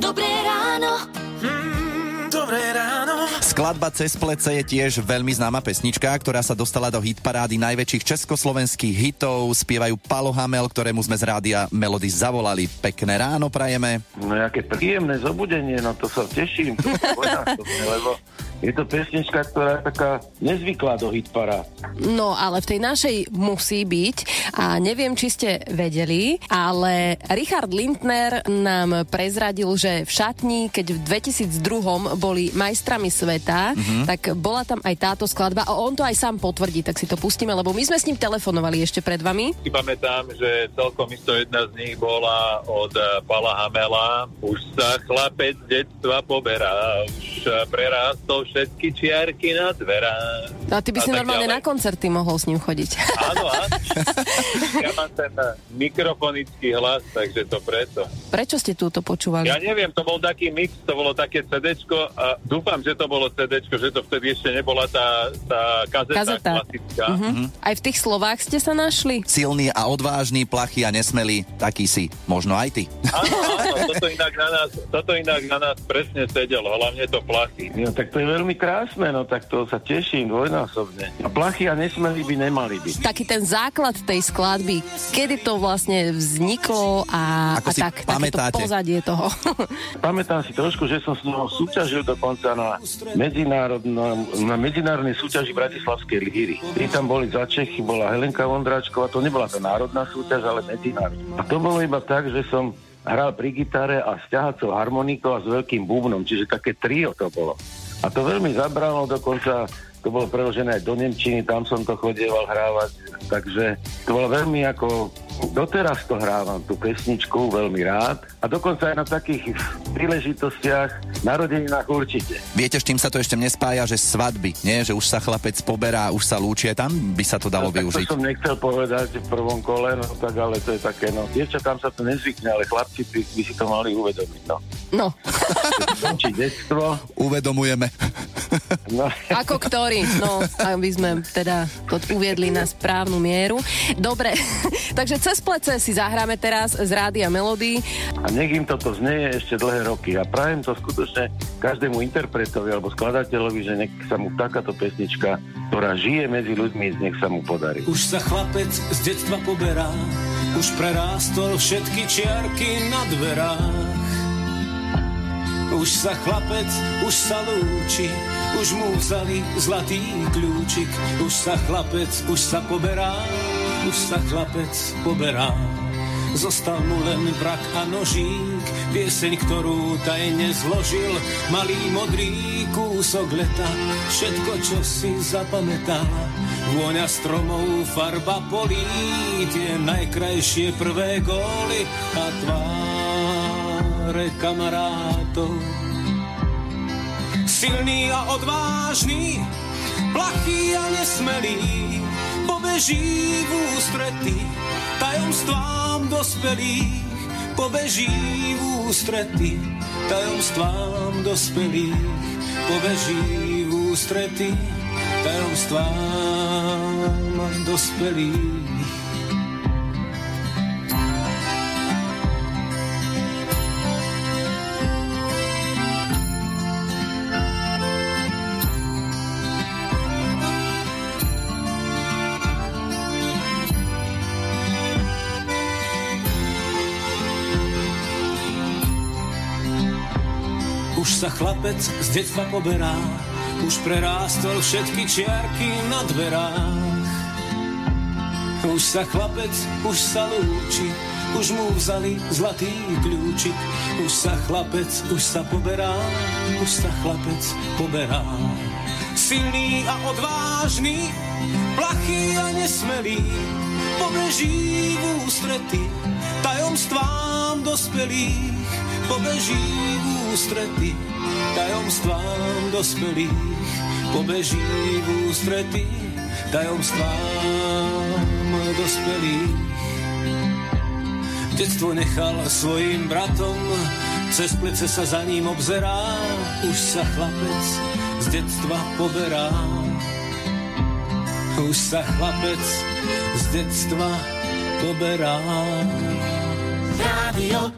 Dobré ráno. Dobré ráno. Skladba Cez plece je tiež veľmi známa pesnička, ktorá sa dostala do hitparády najväčších československých hitov. Spievajú Palo Hamel, ktorému sme z rádia Melody zavolali. Pekné ráno prajeme. No aké príjemné zobudenie, no to sa teším. To lebo je to pesnička, ktorá je taká nezvyklá do hitparád. No, ale v tej našej musí byť. A neviem, či ste vedeli, ale Richard Lindner nám prezradil, že v šatni, keď v 2002 boli majstrami sveta, mm-hmm. tak bola tam aj táto skladba a on to aj sám potvrdí, tak si to pustíme, lebo my sme s ním telefonovali ešte pred vami. Si pamätám, že celkom isto jedna z nich bola od Pala Hamela. Už sa chlapec detstva poberá, už prerástol všetky čiarky na dverách. No a ty by si normálne ďalej. na koncerty mohol s ním chodiť. Áno, áno. Ja mám ten mikrofonický hlas, takže to preto. Prečo ste túto počúvali? Ja neviem, to bol taký mix, to bolo také CDčko a dúfam, že to bolo CDčko, že to vtedy ešte nebola tá, tá kazeta, kazeta. klasická. Uh-huh. Aj v tých slovách ste sa našli? Silný a odvážny, plachý a nesmelý, taký si. Možno aj ty. Áno, áno, toto inak na nás, toto inak na nás presne sedelo, hlavne to plachý. No tak to je veľmi krásne, no tak to sa teším dvojnásobne. A plachy a nesmelí by nemali byť. Taký ten základ tej skladby, kedy to vlastne vzniklo a, Ako a si tak, pamätáte? takéto pozadie toho. Pamätám si trošku, že som s ňou súťažil dokonca na, na medzinárodnej súťaži Bratislavskej líry. Tí tam boli za Čechy, bola Helenka Vondráčková, to nebola to národná súťaž, ale medzinárodná. A to bolo iba tak, že som hral pri gitare a s ťahacou harmonikou a s veľkým bubnom, čiže také trio to bolo. A to veľmi zabralo, dokonca to bolo preložené aj do Nemčiny, tam som to chodieval hrávať, takže to bolo veľmi ako doteraz to hrávam, tú pesničku, veľmi rád. A dokonca aj na takých príležitostiach, narodeninách určite. Viete, s čím sa to ešte nespája, že svadby, nie? Že už sa chlapec poberá, už sa lúčie, tam by sa to dalo no, využiť. To som nechcel povedať v prvom kole, no tak ale to je také, no. tam sa to nezvykne, ale chlapci by, by si to mali uvedomiť, no. No. detstvo. Uvedomujeme. No. Ako ktorý, no, aby sme teda to uviedli na správnu mieru. Dobre, takže cez plece si zahráme teraz z Rádia Melody. A nech im toto znieje ešte dlhé roky. A prajem to skutočne každému interpretovi alebo skladateľovi, že nech sa mu takáto pesnička, ktorá žije medzi ľuďmi, nech sa mu podarí. Už sa chlapec z detstva poberá, už prerástol všetky čiarky na dverách. Už sa chlapec, už sa lúči, už mu vzali zlatý kľúčik. Už sa chlapec, už sa poberá, už sa chlapec poberá. Zostal mu len brak a nožík, pieseň, ktorú tajne zložil, malý modrý kúsok leta, všetko, čo si zapamätá. Vôňa stromov, farba polí, tie najkrajšie prvé góly a tváre kamarátov. Silný a odvážny, plachý a nesmelý, pobeží v ústrety tajomstvám dospelých, pobeží v ústrety tajomstvám dospelých, pobeží v ústrety tajomstvám dospelých. Sa chlapec z detstva poberá, už prerástol všetky čiarky na dverách. Už sa chlapec, už sa lúči, už mu vzali zlatý kľúčik. Už sa chlapec, už sa poberá, už sa chlapec poberá. Silný a odvážny, plachý a nesmelý, pobeží v ústrety tajomstvám dospelých, pobeží ústrety tajomstvám dospelých pobeží v ústrety tajomstvám dospelých. Detstvo nechal svojim bratom, cez plece sa za ním obzerá, už sa chlapec z detstva poberá. Už sa chlapec z detstva poberá. Radio